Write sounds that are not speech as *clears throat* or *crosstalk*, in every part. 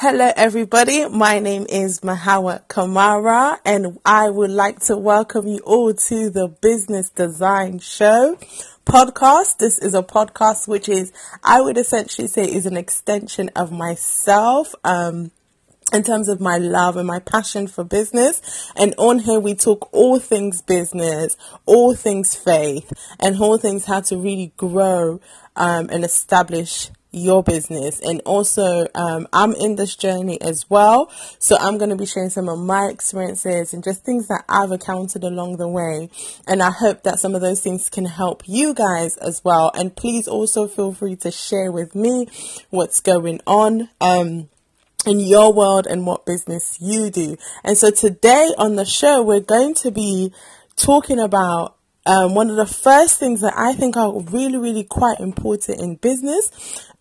Hello, everybody. My name is Mahawa Kamara, and I would like to welcome you all to the Business Design Show podcast. This is a podcast which is, I would essentially say, is an extension of myself. Um, in terms of my love and my passion for business. And on here, we talk all things business, all things faith, and all things how to really grow um, and establish your business. And also um, i'm in this journey as well. So i'm going to be sharing some of my experiences and just things that i've encountered along the way. And i hope that some of those things can help you guys as well. And please also feel free to share with me what's going on um, in your world and what business you do. And so today on the show we're going to be talking about um, one of the first things that I think are really, really quite important in business,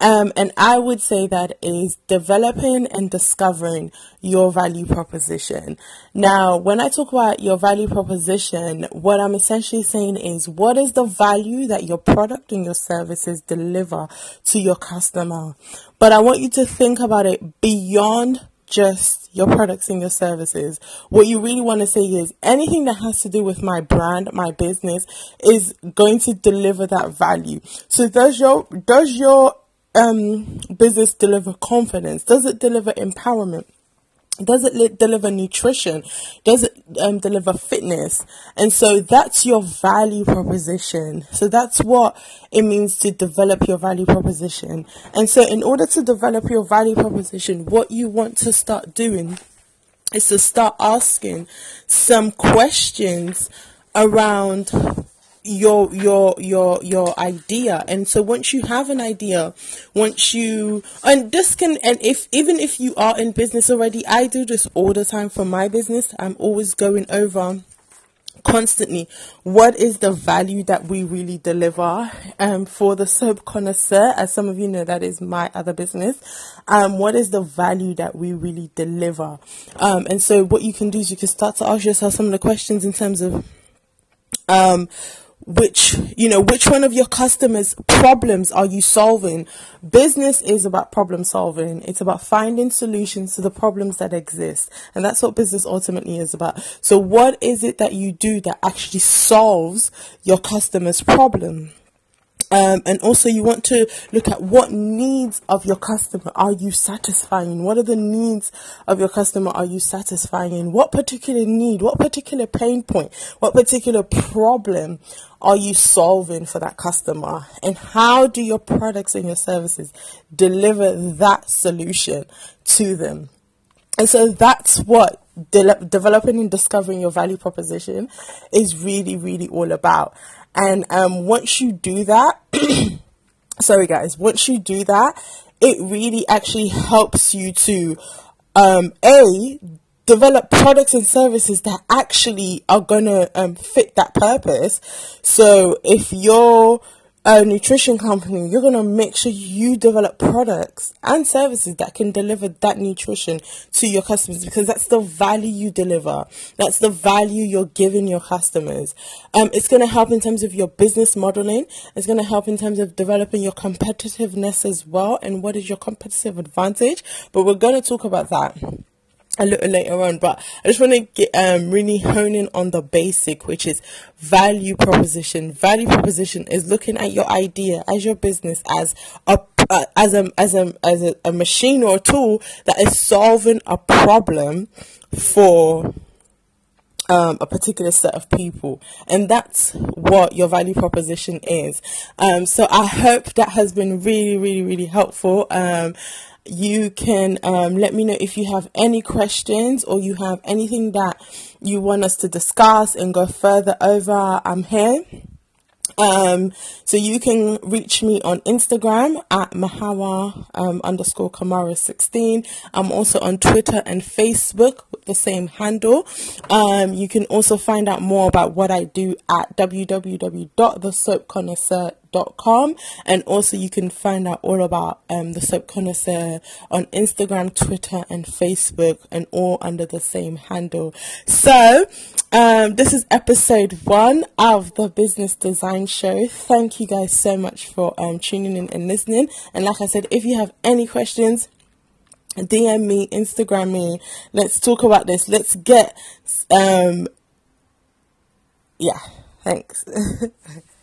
um, and I would say that is developing and discovering your value proposition. Now, when I talk about your value proposition, what I'm essentially saying is what is the value that your product and your services deliver to your customer? But I want you to think about it beyond just your products and your services. What you really want to say is anything that has to do with my brand, my business is going to deliver that value. So does your does your um business deliver confidence? Does it deliver empowerment? Does it li- deliver nutrition? Does it um, deliver fitness? And so that's your value proposition. So that's what it means to develop your value proposition. And so in order to develop your value proposition what you want to start doing is to start asking some questions around your your your your idea. And so once you have an idea once you and this can and if even if you are in business already i do this all the time for my business. I'm always going over constantly what is the value that we really deliver um, for the soap connoisseur. As some of you know that is my other business. Um, what is the value that we really deliver? Um, and so what you can do is you can start to ask yourself some of the questions in terms of um, which you know which one of your customers problems are you solving? Business is about problem solving. It's about finding solutions to the problems that exist. And that's what business ultimately is about. So what is it that you do that actually solves your customer's problem um, and also, you want to look at what needs of your customer are you satisfying? What are the needs of your customer are you satisfying? What particular need, what particular pain point, what particular problem are you solving for that customer? And how do your products and your services deliver that solution to them? And so that's what de- developing and discovering your value proposition is really, really all about. And um, once you do that, *clears throat* sorry guys, once you do that, it really actually helps you to um, a develop products and services that actually are gonna um, fit that purpose. So if you're a nutrition company, you're going to make sure you develop products and services that can deliver that nutrition to your customers because that's the value you deliver. That's the value you're giving your customers. Um, it's going to help in terms of your business modeling. It's going to help in terms of developing your competitiveness as well and what is your competitive advantage. But we're going to talk about that a little later on, but I just want to get um, really hone in on the basic, which is value proposition. Value proposition is looking at your idea as your business as a uh, as a as a as a, a machine or a tool that is solving a problem for um, a particular set of people, and that's what your value proposition is. Um, so I hope that has been really, really, really helpful. Um, you can um, let me know if you have any questions or you have anything that you want us to discuss and go further over. I'm here. Um, so you can reach me on Instagram at Mahawa um, underscore Kamara 16. I'm also on Twitter and Facebook with the same handle. Um, you can also find out more about what I do at www.thesoapconnoisseur.com and also you can find out all about um, the soap connoisseur on instagram twitter and facebook and all under the same handle so um, this is episode one of the business design show thank you guys so much for um, tuning in and listening and like i said if you have any questions DM me, Instagram me. Let's talk about this. Let's get, um, yeah, thanks. *laughs*